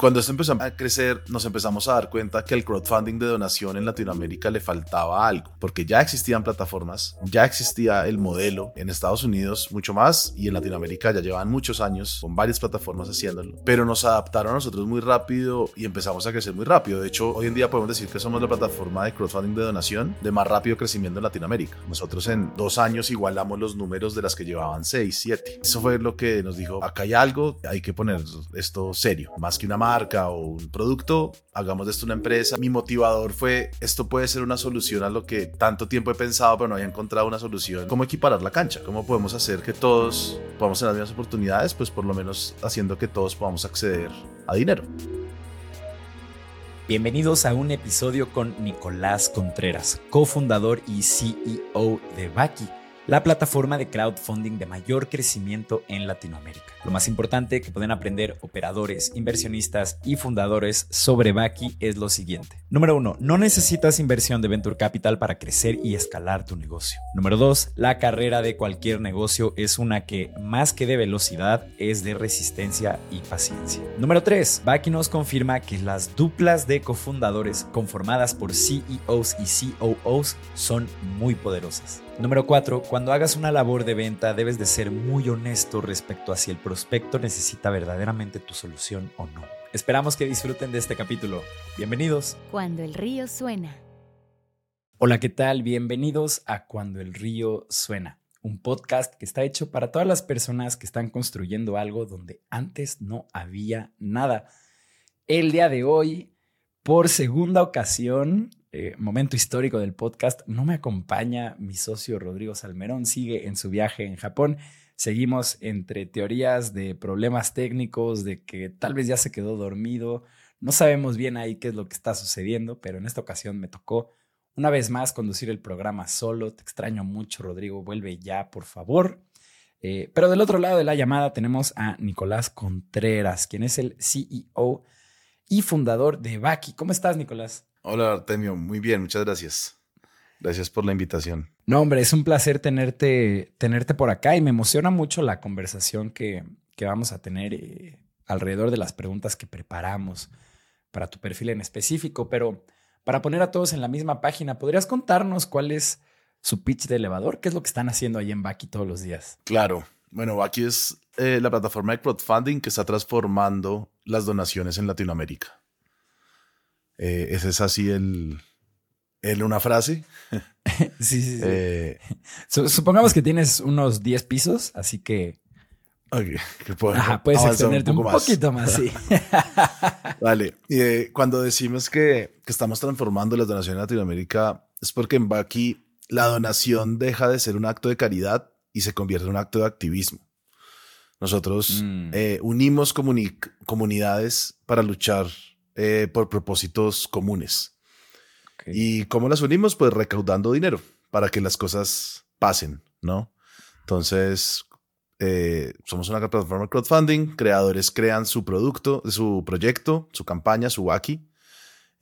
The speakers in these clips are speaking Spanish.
cuando esto empezó a crecer, nos empezamos a dar cuenta que el crowdfunding de donación en Latinoamérica le faltaba algo, porque ya existían plataformas, ya existía el modelo en Estados Unidos mucho más y en Latinoamérica ya llevan muchos años con varias plataformas haciéndolo, pero nos adaptaron a nosotros muy rápido y empezamos a crecer muy rápido. De hecho, hoy en día podemos decir que somos la plataforma de crowdfunding de donación de más rápido crecimiento en Latinoamérica. Nosotros en dos años igualamos los números de las que llevaban seis, siete. Eso fue lo que nos dijo, acá hay algo, hay que poner esto serio, más que una marca o un producto, hagamos de esto una empresa. Mi motivador fue, esto puede ser una solución a lo que tanto tiempo he pensado, pero no había encontrado una solución. ¿Cómo equiparar la cancha? ¿Cómo podemos hacer que todos podamos tener las mismas oportunidades? Pues por lo menos haciendo que todos podamos acceder a dinero. Bienvenidos a un episodio con Nicolás Contreras, cofundador y CEO de Baki la plataforma de crowdfunding de mayor crecimiento en Latinoamérica. Lo más importante que pueden aprender operadores, inversionistas y fundadores sobre Baki es lo siguiente. Número uno, no necesitas inversión de Venture Capital para crecer y escalar tu negocio. Número dos, la carrera de cualquier negocio es una que más que de velocidad es de resistencia y paciencia. Número tres, Baki nos confirma que las duplas de cofundadores conformadas por CEOs y COOs son muy poderosas. Número 4. Cuando hagas una labor de venta debes de ser muy honesto respecto a si el prospecto necesita verdaderamente tu solución o no. Esperamos que disfruten de este capítulo. Bienvenidos. Cuando el río suena. Hola, ¿qué tal? Bienvenidos a Cuando el río suena, un podcast que está hecho para todas las personas que están construyendo algo donde antes no había nada. El día de hoy, por segunda ocasión, eh, momento histórico del podcast, no me acompaña mi socio Rodrigo Salmerón, sigue en su viaje en Japón. Seguimos entre teorías de problemas técnicos, de que tal vez ya se quedó dormido. No sabemos bien ahí qué es lo que está sucediendo, pero en esta ocasión me tocó una vez más conducir el programa solo. Te extraño mucho, Rodrigo. Vuelve ya, por favor. Eh, pero del otro lado de la llamada tenemos a Nicolás Contreras, quien es el CEO y fundador de Baki. ¿Cómo estás, Nicolás? Hola Artemio, muy bien, muchas gracias. Gracias por la invitación. No, hombre, es un placer tenerte, tenerte por acá y me emociona mucho la conversación que, vamos a tener eh, alrededor de las preguntas que preparamos para tu perfil en específico. Pero para poner a todos en la misma página, ¿podrías contarnos cuál es su pitch de elevador? ¿Qué es lo que están haciendo ahí en Baki todos los días? Claro. Bueno, Baki es eh, la plataforma de crowdfunding que está transformando las donaciones en Latinoamérica. Eh, ese es así el, el una frase. sí, sí, sí. Eh, supongamos que tienes unos 10 pisos, así que. Ok, que puedo Ajá, puedes extenderte un, poquito más, sí. vale. Eh, cuando decimos que, que, estamos transformando las donaciones en Latinoamérica, es porque en Baki la donación deja de ser un acto de caridad y se convierte en un acto de activismo. Nosotros mm. unimos comunidades para luchar eh, por propósitos comunes. ¿Y cómo las unimos? Pues recaudando dinero para que las cosas pasen, ¿no? Entonces, eh, somos una plataforma de crowdfunding, creadores crean su producto, su proyecto, su campaña, su Waki,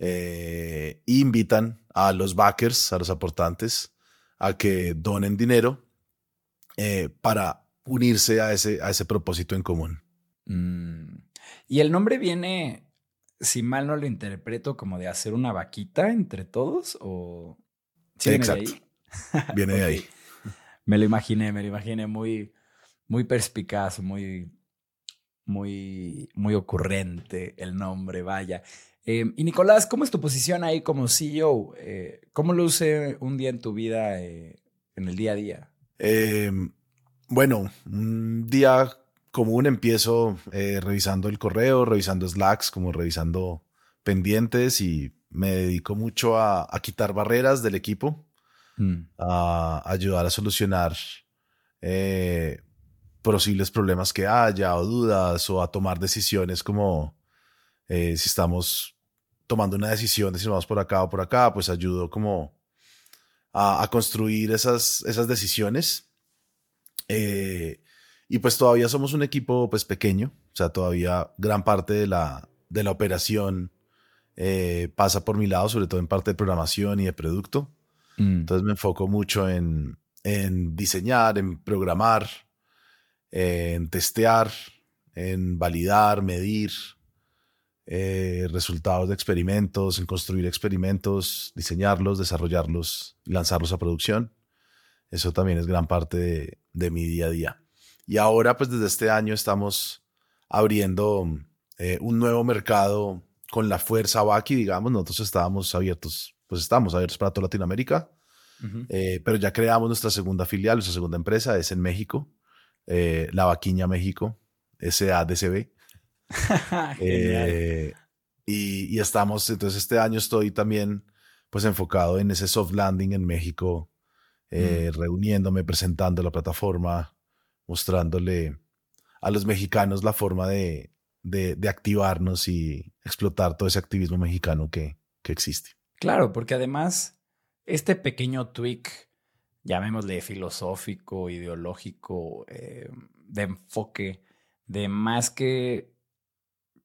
eh, e invitan a los backers, a los aportantes, a que donen dinero para unirse a ese, a ese propósito en común. Mm. Y el nombre viene si mal no lo interpreto, como de hacer una vaquita entre todos o... ¿Sí viene Exacto. De ahí? Viene de ahí. Me lo imaginé, me lo imaginé muy, muy perspicaz, muy, muy, muy ocurrente el nombre, vaya. Eh, y Nicolás, ¿cómo es tu posición ahí como CEO? Eh, ¿Cómo luce un día en tu vida eh, en el día a día? bueno, un día común empiezo eh, revisando el correo, revisando Slacks, como revisando pendientes y me dedico mucho a, quitar barreras del equipo, mm. a ayudar a solucionar eh, posibles problemas que haya o dudas o a tomar decisiones como eh, si estamos tomando una decisión de si vamos por acá o por acá, pues ayudo como a, construir esas, esas decisiones. Y pues todavía somos un equipo pues pequeño, o sea, todavía gran parte de la, de la operación eh, pasa por mi lado, sobre todo en parte de programación y de producto. Mm. Entonces me enfoco mucho en, en diseñar, en programar, en testear, en validar, medir, eh, resultados de experimentos, en construir experimentos, diseñarlos, desarrollarlos, lanzarlos a producción. Eso también es gran parte de, mi día a día. Y ahora, pues desde este año estamos abriendo eh, un nuevo mercado con la fuerza Baki, digamos. Nosotros estábamos abiertos, pues estamos abiertos para toda Latinoamérica, eh, pero ya creamos nuestra segunda filial, nuestra segunda empresa es en México, eh, La Vaquiña México, SADCB. eh, y, y, estamos, entonces este año estoy también pues enfocado en ese soft landing en México eh, reuniéndome, presentando la plataforma, mostrándole a los mexicanos la forma de, de, activarnos y explotar todo ese activismo mexicano que, que existe. Claro, porque además este pequeño tweak, llamémosle filosófico, ideológico, eh, de enfoque, de más que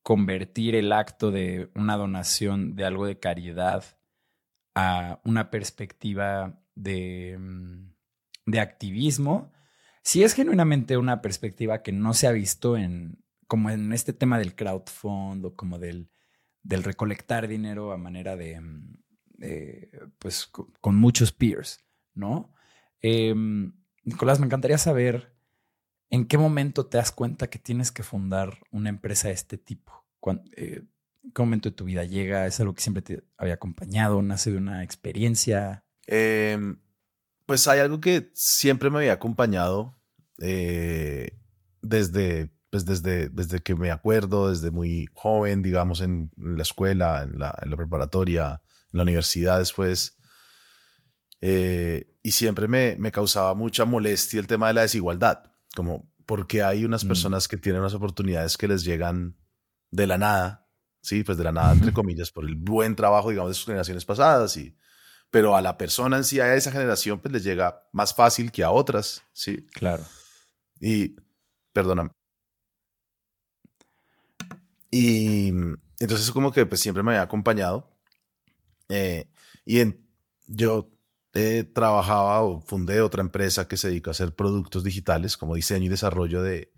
convertir el acto de una donación de algo de caridad a una perspectiva de, mm, de activismo, si es genuinamente una perspectiva que no se ha visto en, como en este tema del crowdfund o como del, del recolectar dinero a manera de, mm, pues, con muchos peers, ¿no? Em, Nicolás, me encantaría saber en qué momento te das cuenta que tienes que fundar una empresa de este tipo. Eh, ¿En qué momento de tu vida llega? ¿Es algo que siempre te había acompañado? ¿Nace de una experiencia? Em, pues hay algo que siempre me había acompañado eh, desde, pues desde, desde que me acuerdo, desde muy joven, digamos, en la escuela, en la, preparatoria, en la universidad después. Eh, y siempre me, me, causaba mucha molestia el tema de la desigualdad, como porque hay unas mm. personas que tienen unas oportunidades que les llegan de la nada, sí, pues de la nada, entre comillas, por el buen trabajo, digamos, de sus generaciones pasadas y pero a la persona en sí, a esa generación, pues les llega más fácil que a otras, ¿sí? Claro. Y, perdóname. Y entonces como que pues siempre me había acompañado. Eh, y en, yo eh, trabajaba o fundé otra empresa que se dedica a hacer productos digitales, como diseño y desarrollo de,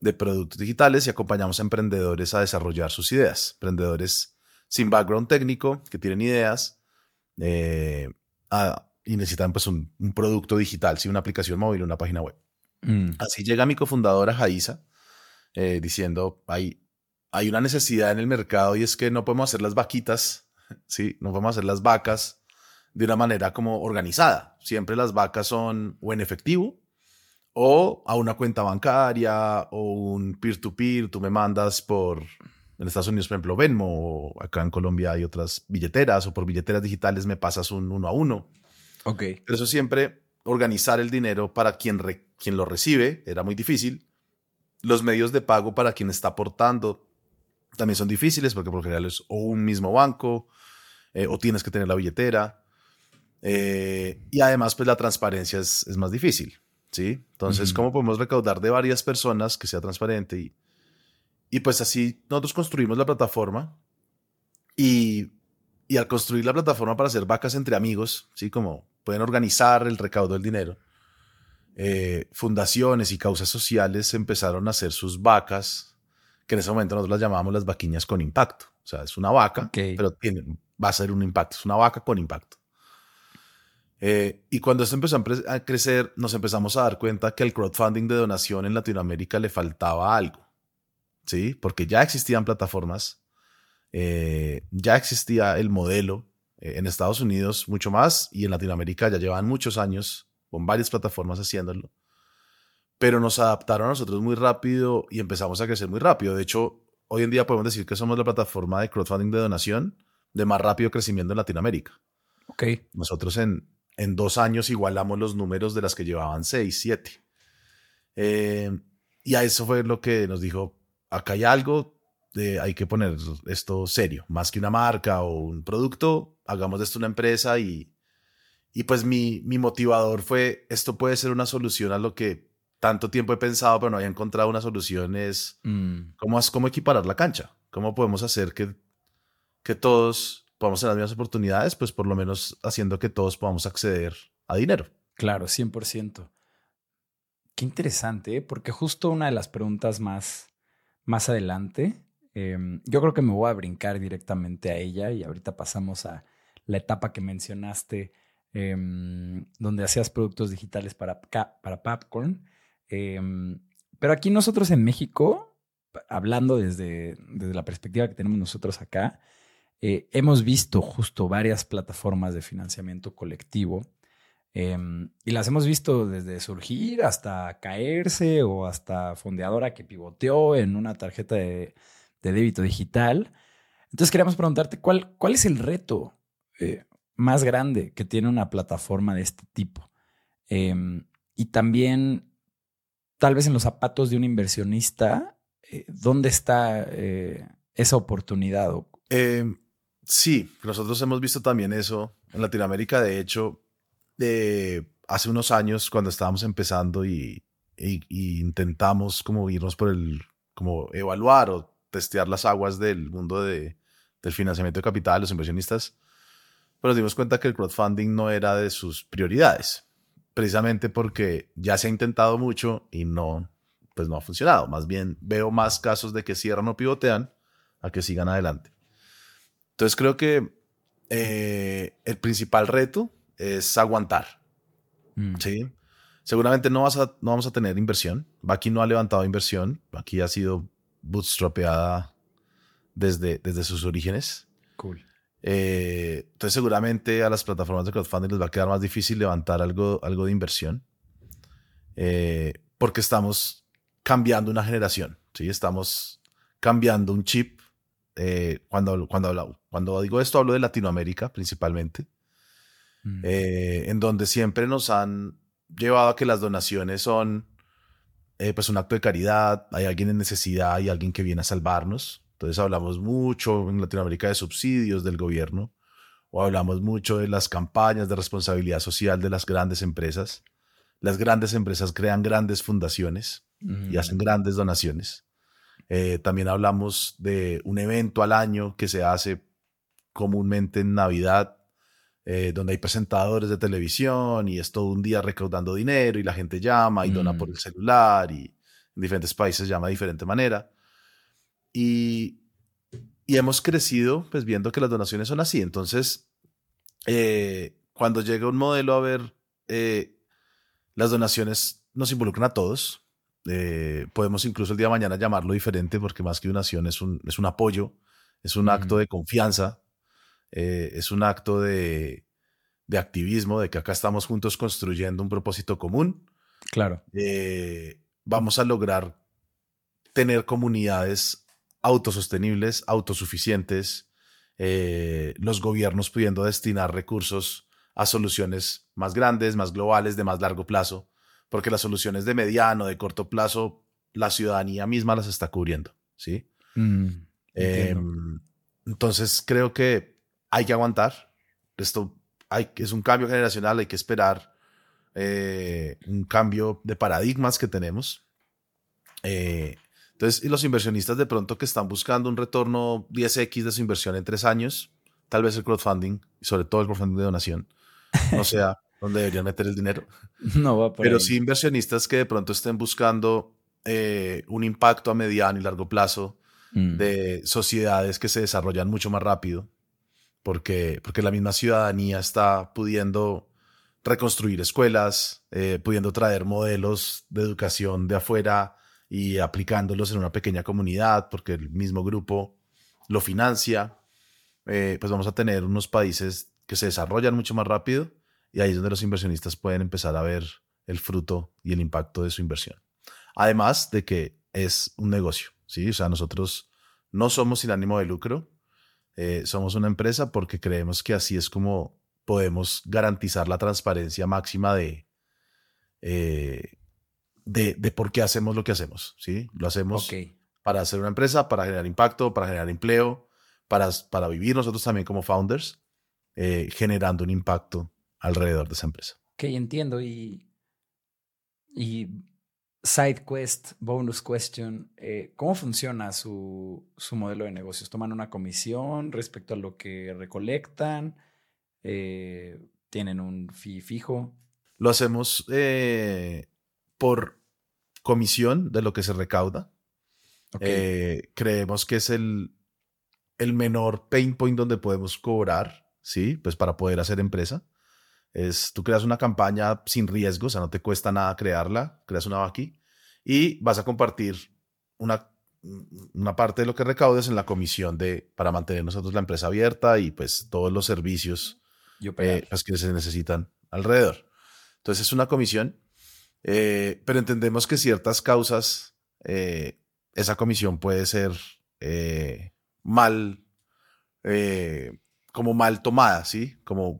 de productos digitales y acompañamos a emprendedores a desarrollar sus ideas. Emprendedores sin background técnico, que tienen ideas eh, y necesitan pues un, producto digital, ¿sí? una aplicación móvil, una página web. Mm. Así llega mi cofundadora Jaisa eh, diciendo, hay, hay una necesidad en el mercado y es que no podemos hacer las vaquitas, ¿sí? no podemos hacer las vacas de una manera como organizada. Siempre las vacas son o en efectivo o a una cuenta bancaria o un peer-to-peer, -peer, tú me mandas por en Estados Unidos, por ejemplo, Venmo, o acá en Colombia hay otras billeteras, o por billeteras digitales me pasas un uno a uno. Ok. Pero eso siempre, organizar el dinero para quien, quien lo recibe era muy difícil. Los medios de pago para quien está aportando también son difíciles, porque por lo general es o un mismo banco, eh, o tienes que tener la billetera. Eh, y además, pues la transparencia es, es más difícil. ¿sí? Entonces, ¿cómo podemos recaudar de varias personas que sea transparente y y pues así nosotros construimos la plataforma y, y al construir la plataforma para hacer vacas entre amigos, ¿sí? Como pueden organizar el recaudo del dinero, eh, fundaciones y causas sociales empezaron a hacer sus vacas, que en ese momento nosotros las llamábamos las vaquiñas con impacto. O sea, es una vaca, pero tiene, va a ser un impacto, es una vaca con impacto. Eh, y cuando esto empezó a crecer, nos empezamos a dar cuenta que el crowdfunding de donación en Latinoamérica le faltaba algo. ¿Sí? Porque ya existían plataformas, eh, ya existía el modelo eh, en Estados Unidos mucho más y en Latinoamérica ya llevan muchos años con varias plataformas haciéndolo. Pero nos adaptaron a nosotros muy rápido y empezamos a crecer muy rápido. De hecho, hoy en día podemos decir que somos la plataforma de crowdfunding de donación de más rápido crecimiento en Latinoamérica. Ok. Nosotros en, en dos años igualamos los números de las que llevaban seis, siete. Eh, y a eso fue lo que nos dijo, acá hay algo, de, hay que poner esto serio, más que una marca o un producto, hagamos de esto una empresa y, y pues mi, mi motivador fue, esto puede ser una solución a lo que tanto tiempo he pensado, pero no había encontrado una solución, es mm. ¿cómo, cómo equiparar la cancha, cómo podemos hacer que, que todos podamos tener las mismas oportunidades, pues por lo menos haciendo que todos podamos acceder a dinero. Claro, 100%. Qué interesante, ¿eh? porque justo una de las preguntas más más adelante Em, yo creo que me voy a brincar directamente a ella y ahorita pasamos a la etapa que mencionaste, em, donde hacías productos digitales para, para Popcorn. Em, pero aquí nosotros en México, hablando desde, desde la perspectiva que tenemos nosotros acá, eh, hemos visto justo varias plataformas de financiamiento colectivo em, y las hemos visto desde surgir hasta caerse o hasta fondeadora que pivoteó en una tarjeta de, débito digital. Entonces queríamos preguntarte cuál, cuál es el reto eh, más grande que tiene una plataforma de este tipo. Em, y también, tal vez en los zapatos de un inversionista, eh, ¿dónde está esa oportunidad? Em, Sí, nosotros hemos visto también eso en Latinoamérica. De hecho, de hace unos años cuando estábamos empezando y, intentamos como irnos por el, como evaluar o testear las aguas del mundo de, del financiamiento de capital, los inversionistas, pero nos dimos cuenta que el crowdfunding no era de sus prioridades, precisamente porque ya se ha intentado mucho y no, pues no ha funcionado. Más bien veo más casos de que cierran o pivotean a que sigan adelante. Entonces creo que eh, el principal reto es aguantar. Mm. ¿sí? Seguramente no, vas a, no vamos a tener inversión. Baki no ha levantado inversión. Baki ha sido bootstrapeada desde, desde sus orígenes. Cool. Eh, entonces seguramente a las plataformas de crowdfunding les va a quedar más difícil levantar algo, algo de inversión. Eh, porque estamos cambiando una generación. ¿sí? Estamos cambiando un chip eh, cuando, cuando, cuando digo esto hablo de Latinoamérica principalmente, mm. eh, en donde siempre nos han llevado a que las donaciones son eh, pues un acto de caridad, hay alguien en necesidad, hay alguien que viene a salvarnos. Entonces hablamos mucho en Latinoamérica de subsidios del gobierno o hablamos mucho de las campañas de responsabilidad social de las grandes empresas. Las grandes empresas crean grandes fundaciones y hacen mm. grandes donaciones. Eh, también hablamos de un evento al año que se hace comúnmente en Navidad, eh, donde hay presentadores de televisión y es todo un día recaudando dinero y la gente llama y dona por mm. el celular y en diferentes países llama de diferente manera. Y, y hemos crecido pues viendo que las donaciones son así. Entonces, eh, cuando llega un modelo a ver, las donaciones nos involucran a todos. Eh, podemos incluso el día de mañana llamarlo diferente porque más que una acción es un, es un apoyo, es un acto de confianza, eh, es un acto de, de, activismo, de que acá estamos juntos construyendo un propósito común. Claro. Eh, vamos a lograr tener comunidades autosostenibles, autosuficientes, los gobiernos pudiendo destinar recursos a soluciones más grandes, más globales, de más largo plazo porque las soluciones de mediano, de corto plazo, la ciudadanía misma las está cubriendo, ¿sí? Mm, em, entonces creo que hay que aguantar. Esto hay, es un cambio generacional, hay que esperar eh, un cambio de paradigmas que tenemos. Eh, entonces, y los inversionistas de pronto que están buscando un retorno 10x de su inversión en tres años, tal vez el crowdfunding, y sobre todo el crowdfunding de donación, no sea donde deberían meter el dinero. No va por Pero sí inversionistas que de pronto estén buscando eh, un impacto a mediano y largo plazo mm. de sociedades que se desarrollan mucho más rápido, porque, porque la misma ciudadanía está pudiendo reconstruir escuelas, eh, pudiendo traer modelos de educación de afuera y aplicándolos en una pequeña comunidad, porque el mismo grupo lo financia, eh, pues vamos a tener unos países que se desarrollan mucho más rápido y ahí es donde los inversionistas pueden empezar a ver el fruto y el impacto de su inversión. Además de que es un negocio, ¿sí? O sea, nosotros no somos sin ánimo de lucro, eh, somos una empresa porque creemos que así es como podemos garantizar la transparencia máxima de, eh, de, de, por qué hacemos lo que hacemos, ¿sí? Lo hacemos para hacer una empresa, para generar impacto, para generar empleo, para, para vivir nosotros también como founders, eh, generando un impacto alrededor de esa empresa. Ok, entiendo. Y, y side quest, bonus question, eh, ¿cómo funciona su, su, modelo de negocios? ¿Toman una comisión respecto a lo que recolectan? Eh, ¿Tienen un fee fijo? Lo hacemos eh, por comisión de lo que se recauda. Creemos que es el, el menor pain point donde podemos cobrar, ¿sí? Pues para poder hacer empresa. Es, tú creas una campaña sin riesgo, o sea, no te cuesta nada crearla, creas una aquí y vas a compartir una, una parte de lo que recaudes en la comisión de, para mantener nosotros la empresa abierta y pues todos los servicios eh, pues, que se necesitan alrededor. Entonces es una comisión, eh, pero entendemos que ciertas causas, eh, esa comisión puede ser mal, como mal tomada, ¿sí? Como,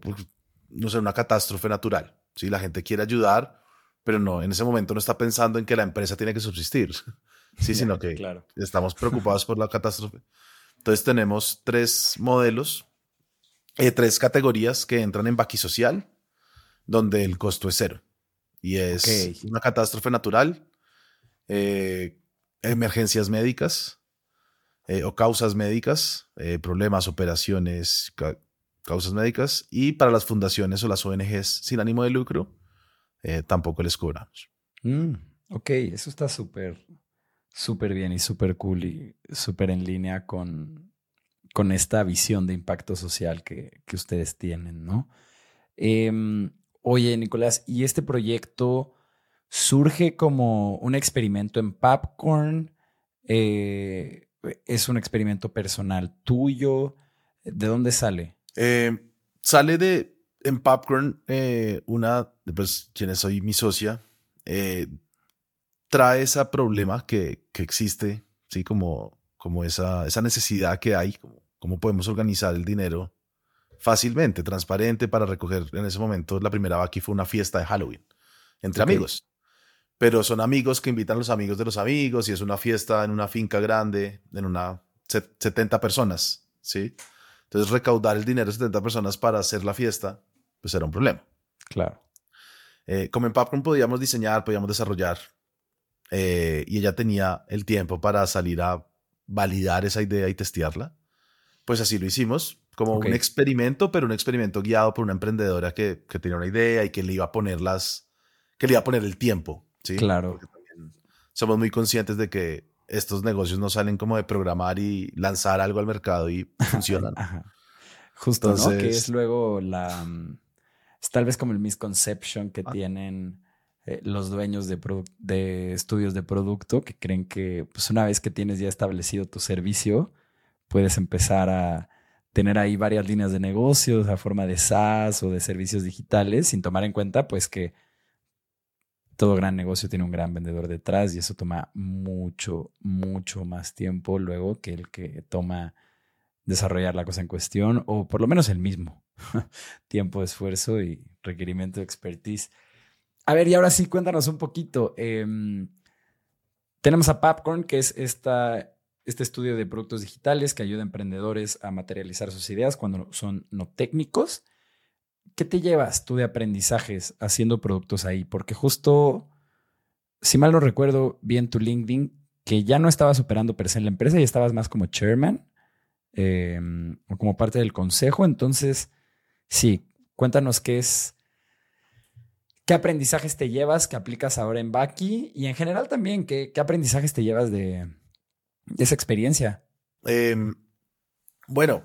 no sé, una catástrofe natural. ¿sí? La gente quiere ayudar, pero no, en ese momento no está pensando en que la empresa tiene que subsistir, sí, sino que estamos preocupados por la catástrofe. Entonces tenemos tres modelos, eh, tres categorías que entran en Social, donde el costo es cero. Y es una catástrofe natural, eh, emergencias médicas eh, o causas médicas, problemas, operaciones, causas médicas y para las fundaciones o las ONGs sin ánimo de lucro, eh, tampoco les cobramos. Mm, ok, eso está súper, súper bien y súper cool y súper en línea con, con esta visión de impacto social que, que ustedes tienen, ¿no? Em, oye, Nicolás, ¿y este proyecto surge como un experimento en Popcorn? Eh, ¿Es un experimento personal tuyo? ¿De dónde sale? Eh, sale de, en Popcorn, eh, una, pues, quien soy mi socia, eh, trae ese problema que, que, existe, ¿sí? Como, como esa, esa necesidad que hay, como, cómo podemos organizar el dinero fácilmente, transparente para recoger. En ese momento, la primera aquí fue una fiesta de Halloween entre amigos. Pero son amigos que invitan a los amigos de los amigos y es una fiesta en una finca grande, en una 70 personas, ¿sí? Entonces, recaudar el dinero de 70 personas para hacer la fiesta, pues era un problema. Claro. Eh, como en Popcorn podíamos diseñar, podíamos desarrollar, eh, y ella tenía el tiempo para salir a validar esa idea y testearla, pues así lo hicimos, como un experimento, pero un experimento guiado por una emprendedora que, que, tenía una idea y que le iba a poner las, que le iba a poner el tiempo. ¿sí? Claro. somos muy conscientes de que estos negocios no salen como de programar y lanzar algo al mercado y funcionan. Justo, ¿no? Que es luego la... Mm, es tal vez como el misconception que ah. tienen eh, los dueños de, de, estudios de producto que creen que pues una vez que tienes ya establecido tu servicio, puedes empezar a tener ahí varias líneas de negocios a forma de SaaS o de servicios digitales sin tomar en cuenta pues que todo gran negocio tiene un gran vendedor detrás y eso toma mucho, mucho más tiempo luego que el que toma desarrollar la cosa en cuestión, o por lo menos el mismo tiempo, esfuerzo y requerimiento de expertise. A ver, y ahora sí, cuéntanos un poquito. Em, tenemos a Popcorn, que es esta, este estudio de productos digitales que ayuda a emprendedores a materializar sus ideas cuando son no técnicos. ¿Qué te llevas tú de aprendizajes haciendo productos ahí? Porque justo, si mal no recuerdo bien tu LinkedIn, que ya no estabas operando per se en la empresa y estabas más como chairman em, o como parte del consejo. Entonces, sí, cuéntanos qué es, qué aprendizajes te llevas que aplicas ahora en Baki y en general también, qué, aprendizajes te llevas de, esa experiencia. Em, bueno,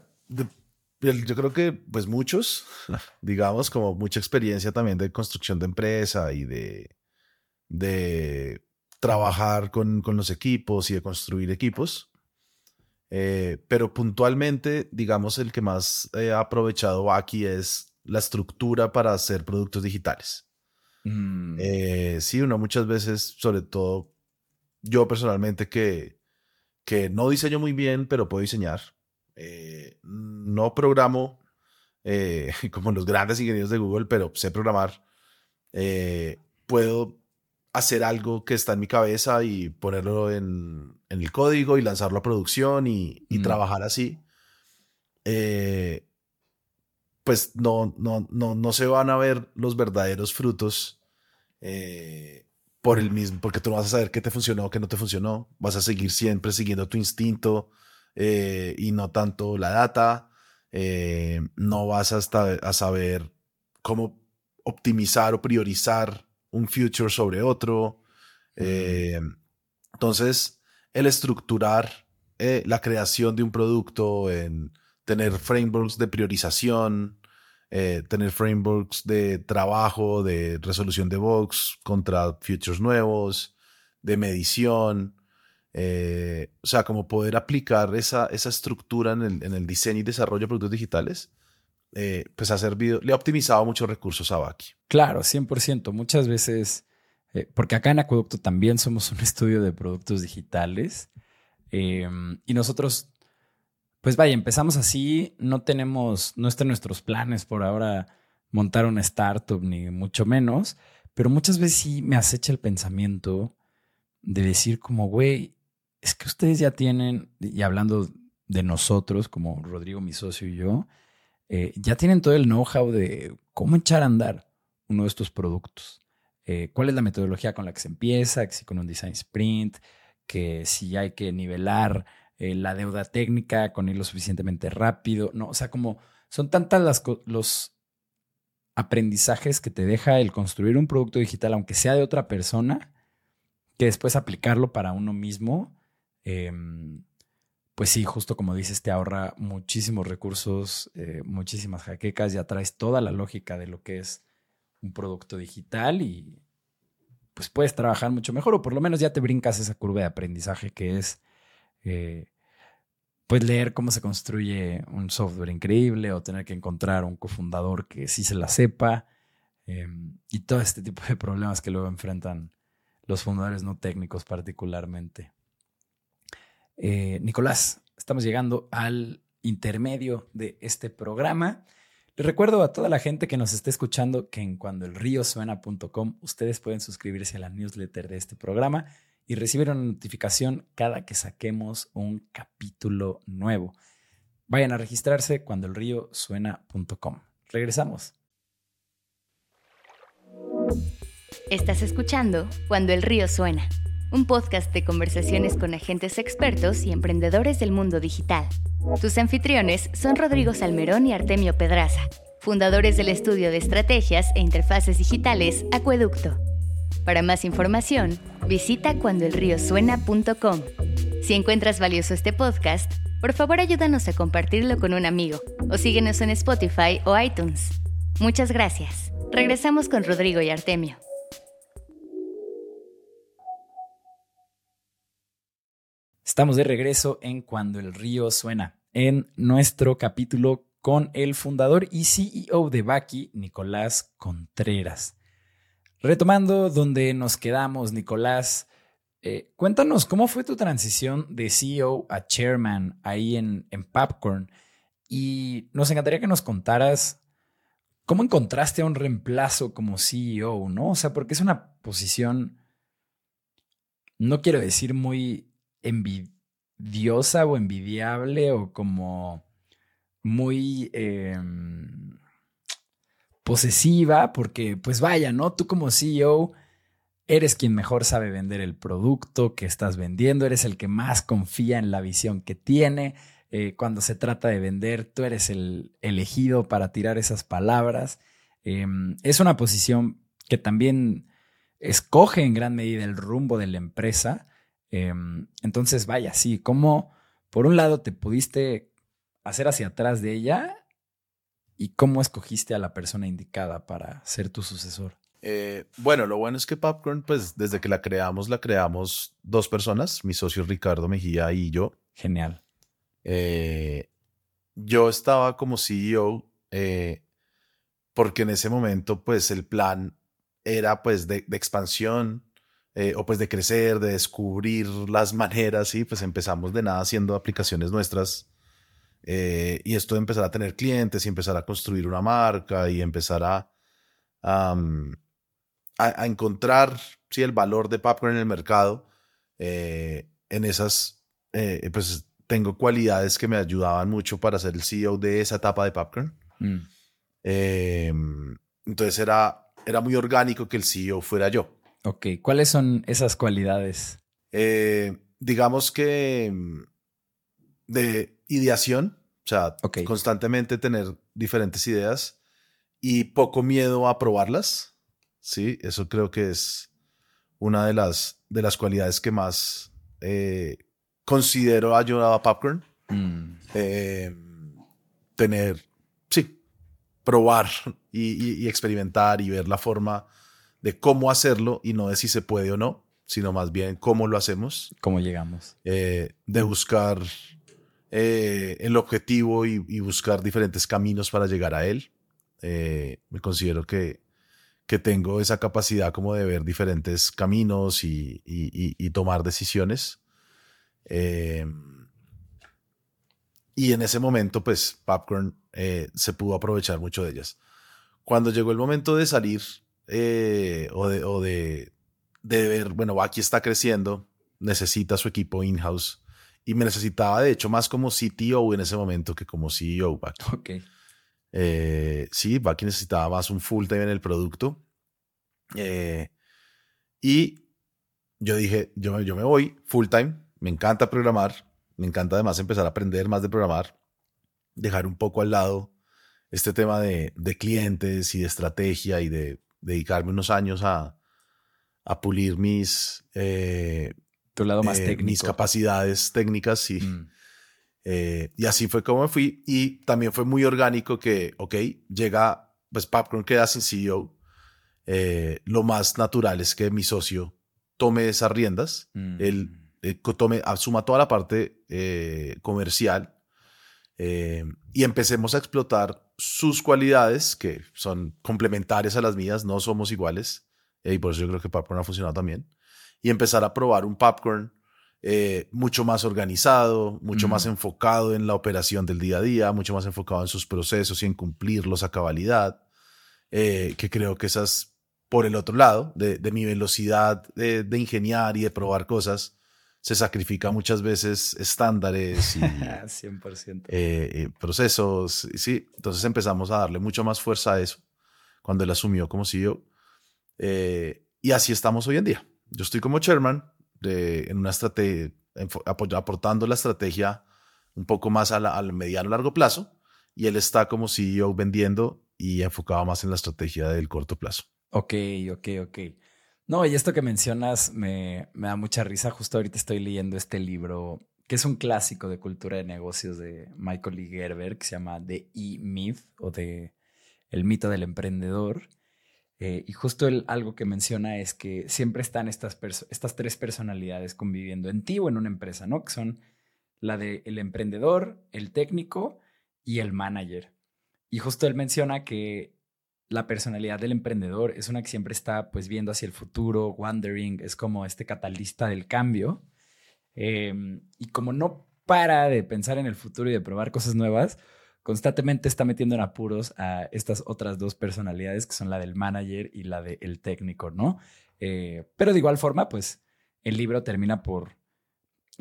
yo creo que, pues muchos, digamos, como mucha experiencia también de construcción de empresa y de, de trabajar con, con los equipos y de construir equipos. Eh, pero puntualmente, digamos, el que más he aprovechado aquí es la estructura para hacer productos digitales. Mm. Eh, sí, uno muchas veces, sobre todo yo personalmente, que, que no diseño muy bien, pero puedo diseñar. Eh, no programo eh, como los grandes ingenieros de Google, pero sé programar. Eh, puedo hacer algo que está en mi cabeza y ponerlo en, el código y lanzarlo a producción y, trabajar así. pues no, no, no, no se van a ver los verdaderos frutos por el mismo, porque tú no vas a saber qué te funcionó, qué no te funcionó. Vas a seguir siempre siguiendo tu instinto eh, y no tanto la data. Eh, no vas hasta a saber cómo optimizar o priorizar un future sobre otro. Eh, entonces, el estructurar la creación de un producto, en tener frameworks de priorización, eh, tener frameworks de trabajo, de resolución de bugs contra features nuevos, de medición. Eh, o sea, como poder aplicar esa, esa estructura en el, en el, diseño y desarrollo de productos digitales, pues ha servido, le ha optimizado muchos recursos a Baki. Claro, 100%. Muchas veces, porque acá en Acueducto también somos un estudio de productos digitales y nosotros, pues vaya, empezamos así, no tenemos, no está en nuestros planes por ahora montar una startup, ni mucho menos, pero muchas veces sí me acecha el pensamiento de decir como, güey, es que ustedes ya tienen, y hablando de nosotros, como Rodrigo, mi socio y yo, eh, ya tienen todo el know-how de cómo echar a andar uno de estos productos. Eh, ¿Cuál es la metodología con la que se empieza? Que si con un design sprint, que si hay que nivelar eh, la deuda técnica con irlo suficientemente rápido, no, o sea, como son tantas las, los aprendizajes que te deja el construir un producto digital, aunque sea de otra persona, que después aplicarlo para uno mismo, em, pues sí, justo como dices, te ahorra muchísimos recursos, eh, muchísimas jaquecas, ya traes toda la lógica de lo que es un producto digital y pues puedes trabajar mucho mejor o por lo menos ya te brincas esa curva de aprendizaje que es eh, pues leer cómo se construye un software increíble o tener que encontrar un cofundador que sí se la sepa em, y todo este tipo de problemas que luego enfrentan los fundadores no técnicos particularmente. Eh, Nicolás, estamos llegando al intermedio de este programa. Les recuerdo a toda la gente que nos esté escuchando que en cuandoelriosuena.com ustedes pueden suscribirse a la newsletter de este programa y recibir una notificación cada que saquemos un capítulo nuevo. Vayan a registrarse cuandoelriosuena.com. Regresamos. Estás escuchando Cuando el río suena, un podcast de conversaciones con agentes expertos y emprendedores del mundo digital. Tus anfitriones son Rodrigo Salmerón y Artemio Pedraza, fundadores del estudio de estrategias e interfaces digitales Acueducto. Para más información, visita cuandoelriosuena.com. Si encuentras valioso este podcast, por favor ayúdanos a compartirlo con un amigo o síguenos en Spotify o iTunes. Muchas gracias. Regresamos con Rodrigo y Artemio. Estamos de regreso en Cuando el río suena, en nuestro capítulo con el fundador y CEO de Baki, Nicolás Contreras. Retomando donde nos quedamos, Nicolás, eh, cuéntanos cómo fue tu transición de CEO a chairman ahí en, en Popcorn. Y nos encantaría que nos contaras cómo encontraste a un reemplazo como CEO, ¿no? O sea, porque es una posición, no quiero decir muy envidiosa o envidiable o como muy em, posesiva, porque pues vaya, ¿no? Tú como CEO eres quien mejor sabe vender el producto que estás vendiendo, eres el que más confía en la visión que tiene. Eh, cuando se trata de vender, tú eres el elegido para tirar esas palabras. Em, es una posición que también escoge en gran medida el rumbo de la empresa Em, entonces, vaya, sí, ¿cómo por un lado te pudiste hacer hacia atrás de ella y cómo escogiste a la persona indicada para ser tu sucesor? Eh, bueno, lo bueno es que Popcorn, pues desde que la creamos, la creamos dos personas, mi socio Ricardo Mejía y yo. Genial. Eh, yo estaba como CEO eh, porque en ese momento, pues el plan era pues de, de expansión, eh, o pues de crecer, de descubrir las maneras, y pues empezamos de nada haciendo aplicaciones nuestras. Eh, y esto de empezar a tener clientes y empezar a construir una marca y empezar a, a, encontrar sí, el valor de Popcorn en el mercado, eh, en esas, pues tengo cualidades que me ayudaban mucho para ser el CEO de esa etapa de Popcorn. Mm. Em, entonces era, era muy orgánico que el CEO fuera yo. Ok, ¿cuáles son esas cualidades? Eh, digamos que mm, de ideación, o sea, constantemente tener diferentes ideas y poco miedo a probarlas. Sí, eso creo que es una de las, de las cualidades que más eh, considero ha ayudado a Popcorn. Mm. Eh, tener, sí, probar y, y- y experimentar y ver la forma de cómo hacerlo y no de si se puede o no, sino más bien cómo lo hacemos, ¿Cómo llegamos? eh, de buscar eh, el objetivo y, y buscar diferentes caminos para llegar a él. Eh, me considero que, que tengo esa capacidad como de ver diferentes caminos y, y- y- tomar decisiones. Eh, y en ese momento, pues, Popcorn eh, se pudo aprovechar mucho de ellas. Cuando llegó el momento de salir eh, o, de, o de, de ver, bueno, aquí está creciendo, necesita su equipo in-house y me necesitaba, de hecho, más como CTO en ese momento que como CEO. Baki. Ok. Eh, sí, Baki necesitaba más un full time en el producto. Eh, y yo dije, yo, me- yo me voy full time, me encanta programar, me encanta además empezar a aprender más de programar, dejar un poco al lado este tema de, de clientes y de estrategia y de dedicarme unos años a, a pulir mis, eh, Tu lado más eh, mis capacidades técnicas y, Mm. eh, y así fue como me fui. Y también fue muy orgánico que, ok, llega, pues Popcorn queda sin CEO. Lo más natural es que mi socio tome esas riendas, Mm. él tome, asuma toda la parte comercial eh, y empecemos a explotar sus cualidades que son complementarias a las mías, no somos iguales. eh, y por eso yo creo que Popcorn ha funcionado también. Y empezar a probar un Popcorn eh, mucho más organizado, mucho más enfocado en la operación del día a día, mucho más enfocado en sus procesos y en cumplirlos a cabalidad, que creo que esas, por el otro lado, de, de mi velocidad de, de ingeniar y de probar cosas, se sacrifica muchas veces estándares y 100%. eh, eh, procesos. Sí, entonces empezamos a darle mucho más fuerza a eso cuando él asumió como CEO. Eh, y así estamos hoy en día. Yo estoy como chairman de, en una estrategia, aportando la estrategia un poco más a la- al mediano largo plazo y él está como CEO vendiendo y enfocado más en la estrategia del corto plazo. Ok, ok, ok. No, y esto que mencionas me, me da mucha risa. Justo ahorita estoy leyendo este libro, que es un clásico de cultura de negocios de Michael Lee Gerber, que se llama The E-Myth o de El mito del emprendedor. Eh, y justo el, algo que menciona es que siempre están estas, estas tres personalidades conviviendo en ti o en una empresa, ¿no? Que son la del el emprendedor, el técnico y el manager. Y justo él menciona que la personalidad del emprendedor es una que siempre está pues viendo hacia el futuro, wondering, es como este catalista del cambio. Eh, y como no para de pensar en el futuro y de probar cosas nuevas, constantemente está metiendo en apuros a estas otras dos personalidades que son la del manager y la del técnico, ¿no? Eh, pero de igual forma, pues el libro termina por,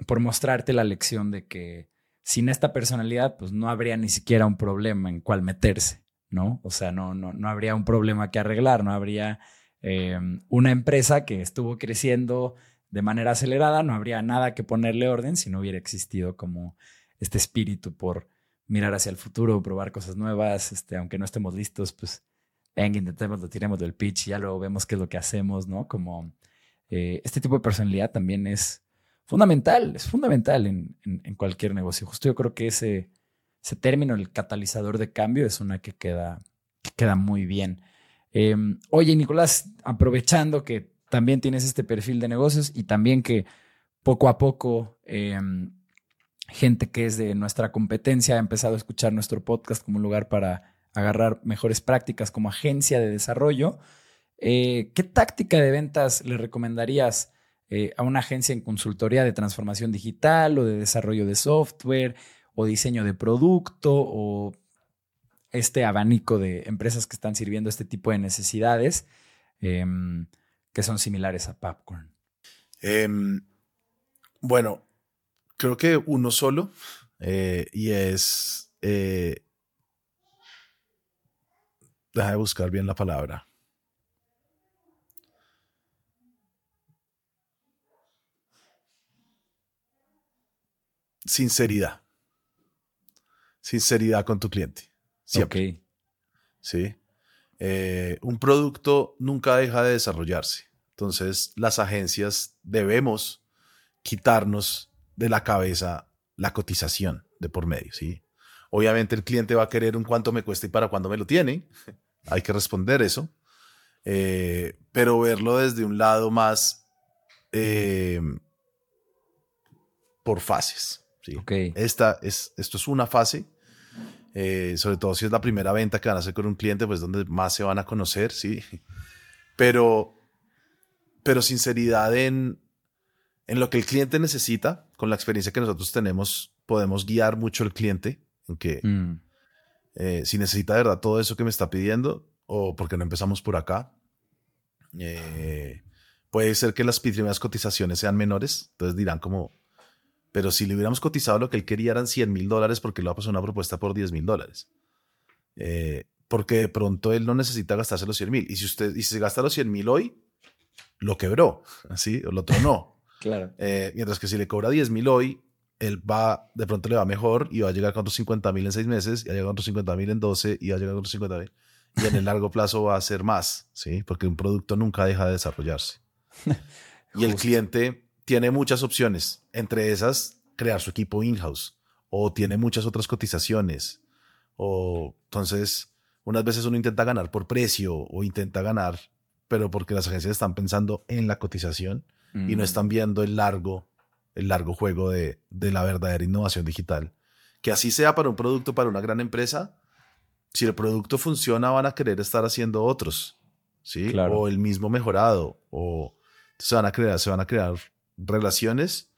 por mostrarte la lección de que sin esta personalidad, pues no habría ni siquiera un problema en cuál meterse, ¿no? O sea, no, no, no habría un problema que arreglar, no habría eh, una empresa que estuvo creciendo de manera acelerada, no habría nada que ponerle orden si no hubiera existido como este espíritu por mirar hacia el futuro, probar cosas nuevas, este, aunque no estemos listos, pues venga, intentemos, lo tiremos del pitch y ya luego vemos qué es lo que hacemos, ¿no? Como eh, este tipo de personalidad también es fundamental, es fundamental en, en- en cualquier negocio. Justo yo creo que ese, ese término, el catalizador de cambio, es una que queda, que queda muy bien. Eh, oye, Nicolás, aprovechando que también tienes este perfil de negocios y también que poco a poco eh, gente que es de nuestra competencia ha empezado a escuchar nuestro podcast como un lugar para agarrar mejores prácticas como agencia de desarrollo. Eh, ¿Qué táctica de ventas le recomendarías eh, a una agencia en consultoría de transformación digital o de desarrollo de software o diseño de producto o este abanico de empresas que están sirviendo este tipo de necesidades em, que son similares a Popcorn? Em, bueno, creo que uno solo eh, y es... eh, deja de buscar bien la palabra. Sinceridad. Sinceridad con tu cliente. Siempre. Ok. ¿sí? Eh, un producto nunca deja de desarrollarse. Entonces, las agencias debemos quitarnos de la cabeza la cotización de por medio, ¿sí? Obviamente el cliente va a querer un cuánto me cuesta y para cuándo me lo tiene. Hay que responder eso. Eh, pero verlo desde un lado más eh, por fases. ¿sí? Esta es, esto es una fase, eh, sobre todo si es la primera venta que van a hacer con un cliente, pues donde más se van a conocer, ¿sí? Pero, pero sinceridad en, en lo que el cliente necesita, con la experiencia que nosotros tenemos, podemos guiar mucho al cliente en que mm. si necesita de verdad todo eso que me está pidiendo, o porque no empezamos por acá. Eh, puede ser que las primeras cotizaciones sean menores, entonces dirán como, pero si le hubiéramos cotizado lo que él quería eran 100 mil dólares porque a pasar una propuesta por 10 mil dólares. Eh, porque de pronto él no necesita gastarse los 100 mil. Y si usted y si se gasta los 100 mil hoy, lo quebró, así, o lo tronó. claro. Eh, mientras que si le cobra 10 mil hoy, él va, de pronto le va mejor y va a llegar con otros 50 mil en seis meses, y va a llegar con otros 50 mil en 12, y va a llegar con otros 50 mil y en el largo plazo va a ser más, ¿sí? Porque un producto nunca deja de desarrollarse. y el cliente tiene muchas opciones, entre esas crear su equipo in-house. O tiene muchas otras cotizaciones. O entonces unas veces uno intenta ganar por precio o intenta ganar pero porque las agencias están pensando en la cotización y no mm. están viendo el largo el largo juego de, de la verdadera innovación digital. Que así sea para un producto para una gran empresa si el producto funciona, van a querer estar haciendo otros, ¿sí? O el mismo mejorado, o se van a crear, se van a crear relaciones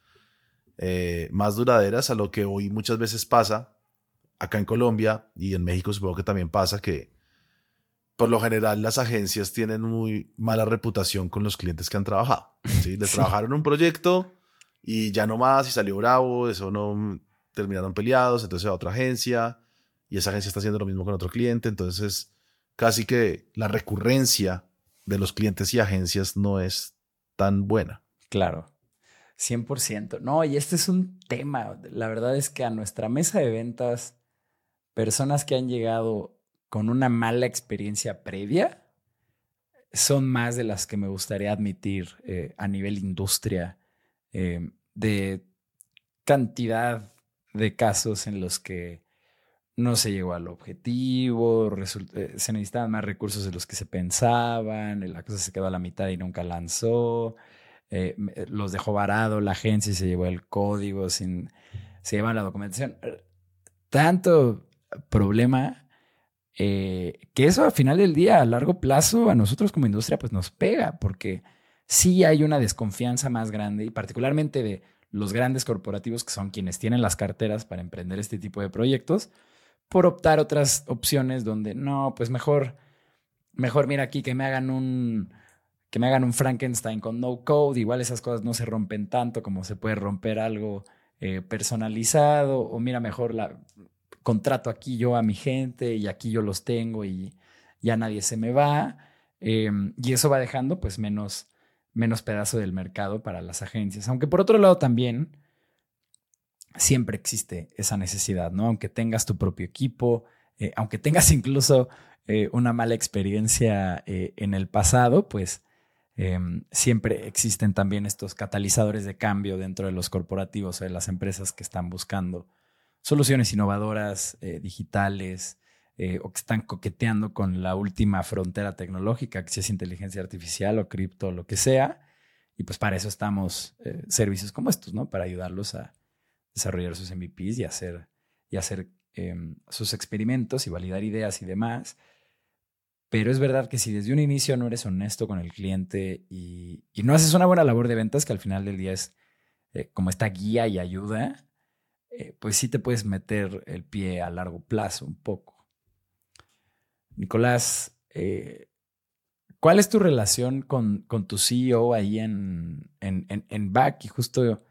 eh, más duraderas a lo que hoy muchas veces pasa acá en Colombia y en México supongo que también pasa que por lo general las agencias tienen muy mala reputación con los clientes que han trabajado. ¿sí? Les trabajaron un proyecto y ya no más y salió bravo, eso no terminaron peleados, entonces a otra agencia y esa agencia está haciendo lo mismo con otro cliente. Entonces, casi que la recurrencia de los clientes y agencias no es tan buena. Claro, 100%. No, y este es un tema. La verdad es que a nuestra mesa de ventas, personas que han llegado con una mala experiencia previa son más de las que me gustaría admitir eh, a nivel industria, eh, de cantidad de casos en los que no se llegó al objetivo, eh, se necesitaban más recursos de los que se pensaban, la cosa se quedó a la mitad y nunca lanzó, eh, eh, los dejó varado la agencia y se llevó el código, sin, se lleva la documentación. Tanto problema que eso al final del día, a largo plazo, a nosotros como industria, pues nos pega, porque sí hay una desconfianza más grande y particularmente de los grandes corporativos que son quienes tienen las carteras para emprender este tipo de proyectos, por optar otras opciones donde no, pues mejor, mejor mira aquí que me hagan un, que me hagan un Frankenstein con no code, igual esas cosas no se rompen tanto como se puede romper algo eh, personalizado, o mira, mejor la contrato aquí yo a mi gente y aquí yo los tengo y ya nadie se me va. Em, y eso va dejando pues menos, menos pedazo del mercado para las agencias. Aunque por otro lado también, siempre existe esa necesidad, ¿no? Aunque tengas tu propio equipo, eh, aunque tengas incluso eh, una mala experiencia en el pasado, pues em, siempre existen también estos catalizadores de cambio dentro de los corporativos o de las empresas que están buscando soluciones innovadoras, digitales, o que están coqueteando con la última frontera tecnológica, que si es inteligencia artificial o cripto lo que sea. Y pues para eso estamos servicios como estos, ¿no? Para ayudarlos a, desarrollar sus MVPs y hacer, y hacer em, sus experimentos y validar ideas y demás. Pero es verdad que si desde un inicio no eres honesto con el cliente y, no haces una buena labor de ventas, que al final del día es eh, como esta guía y ayuda, eh, pues sí te puedes meter el pie a largo plazo un poco. Nicolás, eh, ¿cuál es tu relación con, tu CEO ahí en, en, en, en BAC? Y justo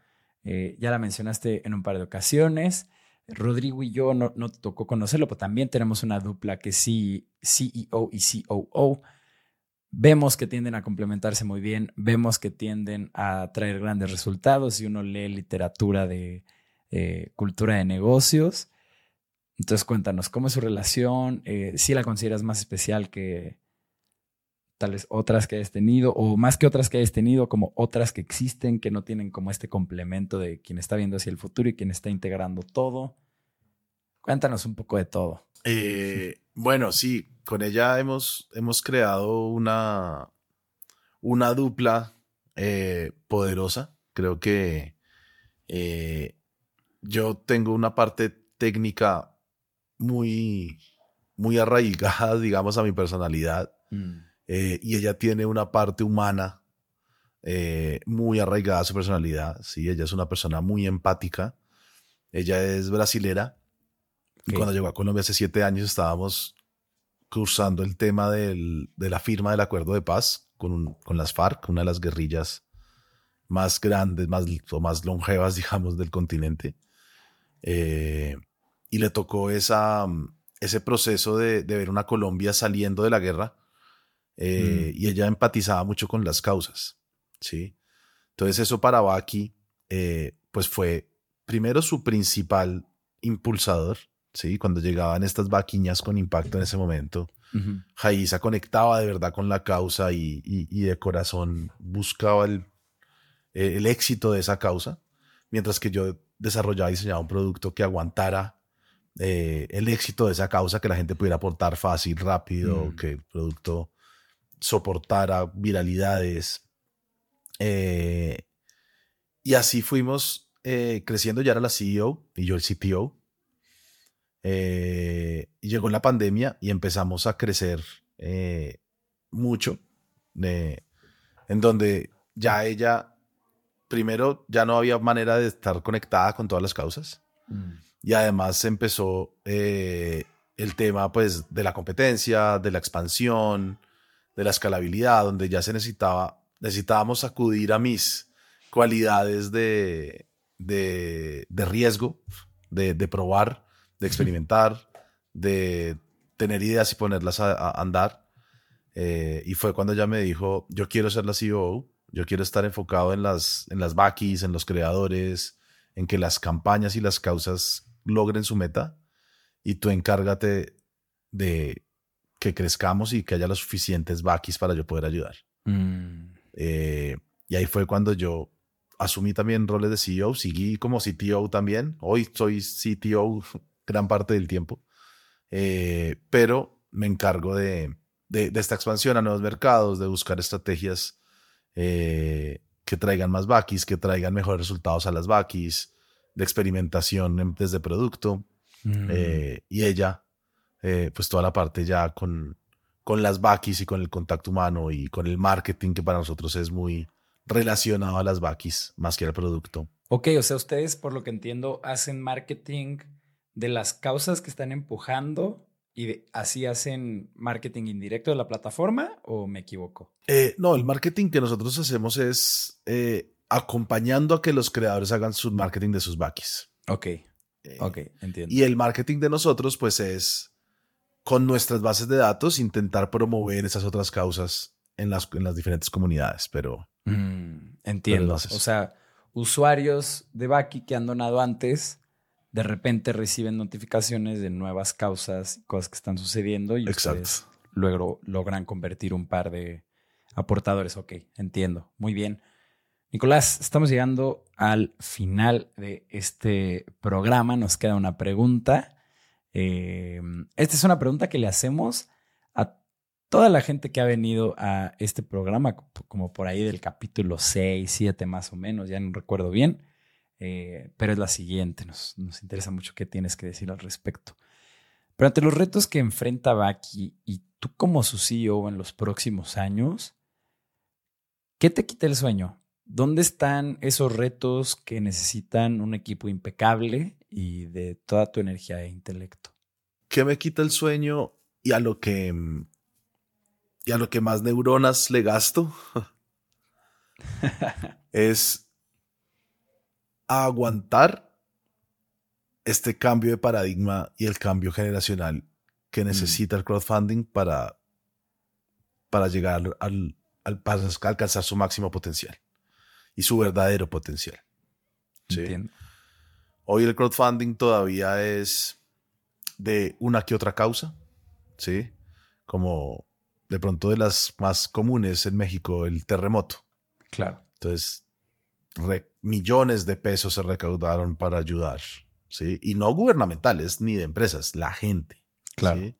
ya la mencionaste en un par de ocasiones. Rodrigo y yo no, no tocó conocerlo, pero también tenemos una dupla que sí, CEO y COO. Vemos que tienden a complementarse muy bien, vemos que tienden a traer grandes resultados si uno lee literatura de eh, cultura de negocios. Entonces cuéntanos, ¿cómo es su relación? Eh, ¿Si la consideras más especial que, tal vez otras que hayas tenido, o más que otras que hayas tenido, como otras que existen, que no tienen como este complemento de quien está viendo hacia el futuro y quien está integrando todo. Cuéntanos un poco de todo. Eh, bueno, sí, con ella hemos, hemos creado una, una dupla eh, poderosa. Creo que eh, yo tengo una parte técnica muy, muy arraigada, digamos, a mi personalidad. Mm. Eh, y ella tiene una parte humana eh, muy arraigada a su personalidad. Sí, ella es una persona muy empática. Ella es brasilera. Y cuando llegó a Colombia hace siete años estábamos cursando el tema del, de la firma del acuerdo de paz con, con, las FARC, una de las guerrillas más grandes, más, o más longevas, digamos, del continente. Eh, y le tocó esa, ese proceso de, de ver una Colombia saliendo de la guerra eh, mm. y ella empatizaba mucho con las causas, ¿sí? Entonces eso para Baki, eh, pues fue primero su principal impulsador, ¿sí? Cuando llegaban estas vaquiñas con impacto en ese momento, uh conectaba de verdad con la causa y, de corazón buscaba el, el éxito de esa causa, mientras que yo desarrollaba y diseñaba un producto que aguantara eh, el éxito de esa causa, que la gente pudiera aportar fácil, rápido, mm. que el producto soportara viralidades. Eh, y así fuimos eh, creciendo. Ya era la CEO y yo el CTO. Eh, y llegó la pandemia y empezamos a crecer mucho. en donde ya ella, primero, ya no había manera de estar conectada con todas las causas. Mm. Y además empezó el tema pues, de la competencia, de la expansión, de la escalabilidad, donde ya se necesitaba, necesitábamos acudir a mis cualidades de, de, riesgo, de, probar, de experimentar, de tener ideas y ponerlas a, andar. Eh, y fue cuando ya me dijo, yo quiero ser la CEO, yo quiero estar enfocado en las, en las en los creadores, en que las campañas y las causas logren su meta y tú encárgate de que crezcamos y que haya los suficientes baquis para yo poder ayudar. Mm. Eh, y ahí fue cuando yo asumí también roles de CEO, seguí como CTO también. Hoy soy CTO gran parte del tiempo, eh, pero me encargo de, de, esta expansión a nuevos mercados, de buscar estrategias eh, que traigan más baquis, que traigan mejores resultados a las baquis, de experimentación desde producto. Mm. y ella eh, pues toda la parte ya con, con las baquis y con el contacto humano y con el marketing que para nosotros es muy relacionado a las baquis más que al producto. Ok, o sea, ustedes por lo que entiendo hacen marketing de las causas que están empujando y así hacen marketing indirecto de la plataforma o me equivoco? Eh, no, el marketing que nosotros hacemos es eh, acompañando a que los creadores hagan su marketing de sus baquis. Ok, ok, entiendo. Y el marketing de nosotros pues es con nuestras bases de datos intentar promover esas otras causas en las, en las diferentes comunidades, pero... Mm, entiendo. o sea, usuarios de Baki que han donado antes, de repente reciben notificaciones de nuevas causas, cosas que están sucediendo y luego logran convertir un par de aportadores. Ok, entiendo. Muy bien. Nicolás, estamos llegando al final de este programa. Nos queda una pregunta. Eh, esta es una pregunta que le hacemos a toda la gente que ha venido a este programa, como por ahí del capítulo 6, 7 más o menos, ya no recuerdo bien, eh, pero es la siguiente, nos, interesa mucho qué tienes que decir al respecto. Pero ante los retos que enfrenta Baki y tú como su CEO en los próximos años, ¿qué te quita el sueño? ¿Dónde están esos retos que necesitan un equipo impecable y de toda tu energía e intelecto? ¿Qué me quita el sueño y a lo que y a lo que más neuronas le gasto es aguantar este cambio de paradigma y el cambio generacional que mm. necesita el crowdfunding para, para llegar al, al, alcanzar su máximo potencial y su verdadero potencial. Hoy el crowdfunding todavía es de una que otra causa, ¿sí? Como de pronto de las más comunes en México, el terremoto. Claro. Entonces, millones de pesos se recaudaron para ayudar, ¿sí? Y no gubernamentales ni de empresas, la gente. Claro.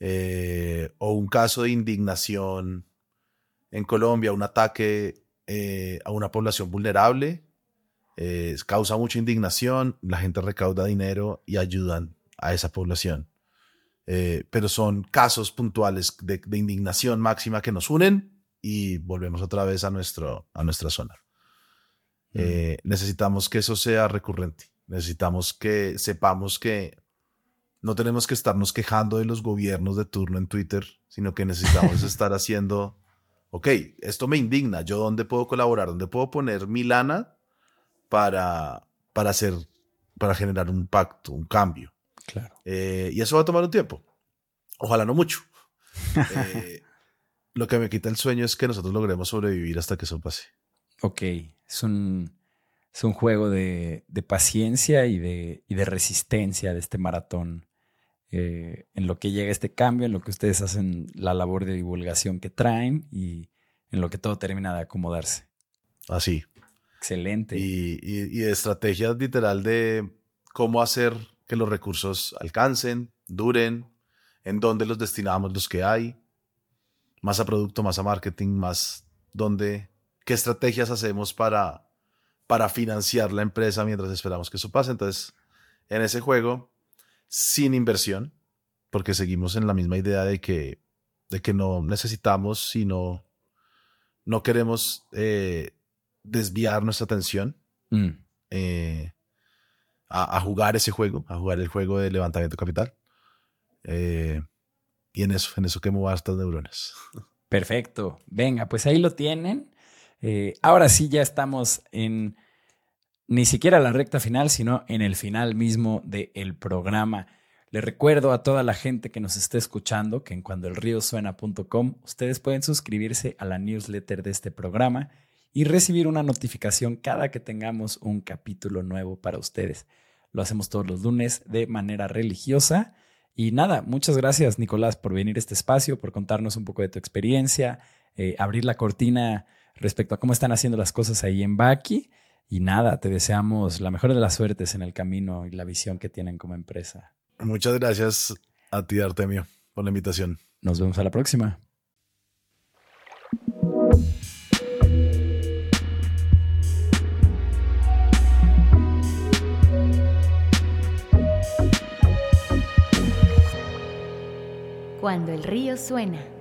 Eh, o un caso de indignación en Colombia, un ataque eh, a una población vulnerable, eh, causa mucha indignación, la gente recauda dinero y ayudan a esa población. pero son casos puntuales de, indignación máxima que nos unen y volvemos otra vez a, nuestro, a nuestra zona. Mm. necesitamos que eso sea recurrente. Necesitamos que sepamos que no tenemos que estarnos quejando de los gobiernos de turno en Twitter, sino que necesitamos estar haciendo, ok, esto me indigna, yo dónde puedo colaborar, dónde puedo poner mi lana para, para hacer, para generar un pacto, un cambio. Claro. Eh, y eso va a tomar un tiempo. Ojalá no mucho. Eh, lo que me quita el sueño es que nosotros logremos sobrevivir hasta que eso pase. Ok, es un, es un juego de, de paciencia y de, y de, resistencia de este maratón eh, en lo que llega este cambio, en lo que ustedes hacen la labor de divulgación que traen y en lo que todo termina de acomodarse. Así. Excelente. Y, y, de estrategias literal de cómo hacer que los recursos alcancen, duren, en dónde los destinamos los que hay, más a producto, más a marketing, más dónde, qué estrategias hacemos para, para financiar la empresa mientras esperamos que eso pase. Entonces, en ese juego sin inversión, porque seguimos en la misma idea de que, de que no necesitamos, sino no queremos eh, desviar nuestra atención mm. eh, a, jugar ese juego, a jugar el juego de levantamiento capital. Eh, y en eso, en eso quemo estas neuronas. Perfecto. Venga, pues ahí lo tienen. ahora sí ya estamos en ni siquiera la recta final, sino en el final mismo del programa. Le recuerdo a toda la gente que nos esté escuchando que en cuandoelriosuena.com ustedes pueden suscribirse a la newsletter de este programa y recibir una notificación cada que tengamos un capítulo nuevo para ustedes. Lo hacemos todos los lunes de manera religiosa. Y nada, muchas gracias Nicolás por venir a este espacio, por contarnos un poco de tu experiencia, eh, abrir la cortina respecto a cómo están haciendo las cosas ahí en Baki. Y nada, te deseamos la mejor de las suertes en el camino y la visión que tienen como empresa. Muchas gracias a ti, Artemio, por la invitación. Nos vemos a la próxima. Cuando el río suena.